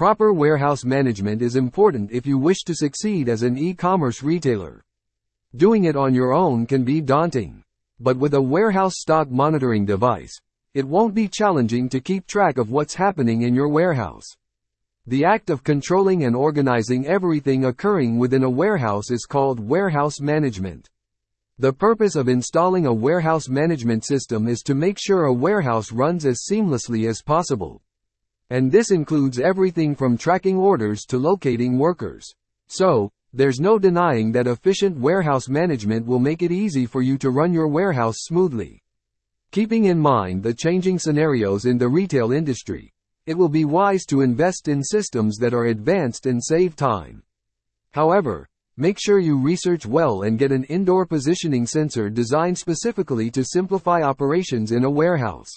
Proper warehouse management is important if you wish to succeed as an e-commerce retailer. Doing it on your own can be daunting. But with a warehouse stock monitoring device, it won't be challenging to keep track of what's happening in your warehouse. The act of controlling and organizing everything occurring within a warehouse is called warehouse management. The purpose of installing a warehouse management system is to make sure a warehouse runs as seamlessly as possible. And this includes everything from tracking orders to locating workers. So, there's no denying that efficient warehouse management will make it easy for you to run your warehouse smoothly. Keeping in mind the changing scenarios in the retail industry, it will be wise to invest in systems that are advanced and save time. However, make sure you research well and get an indoor positioning sensor designed specifically to simplify operations in a warehouse.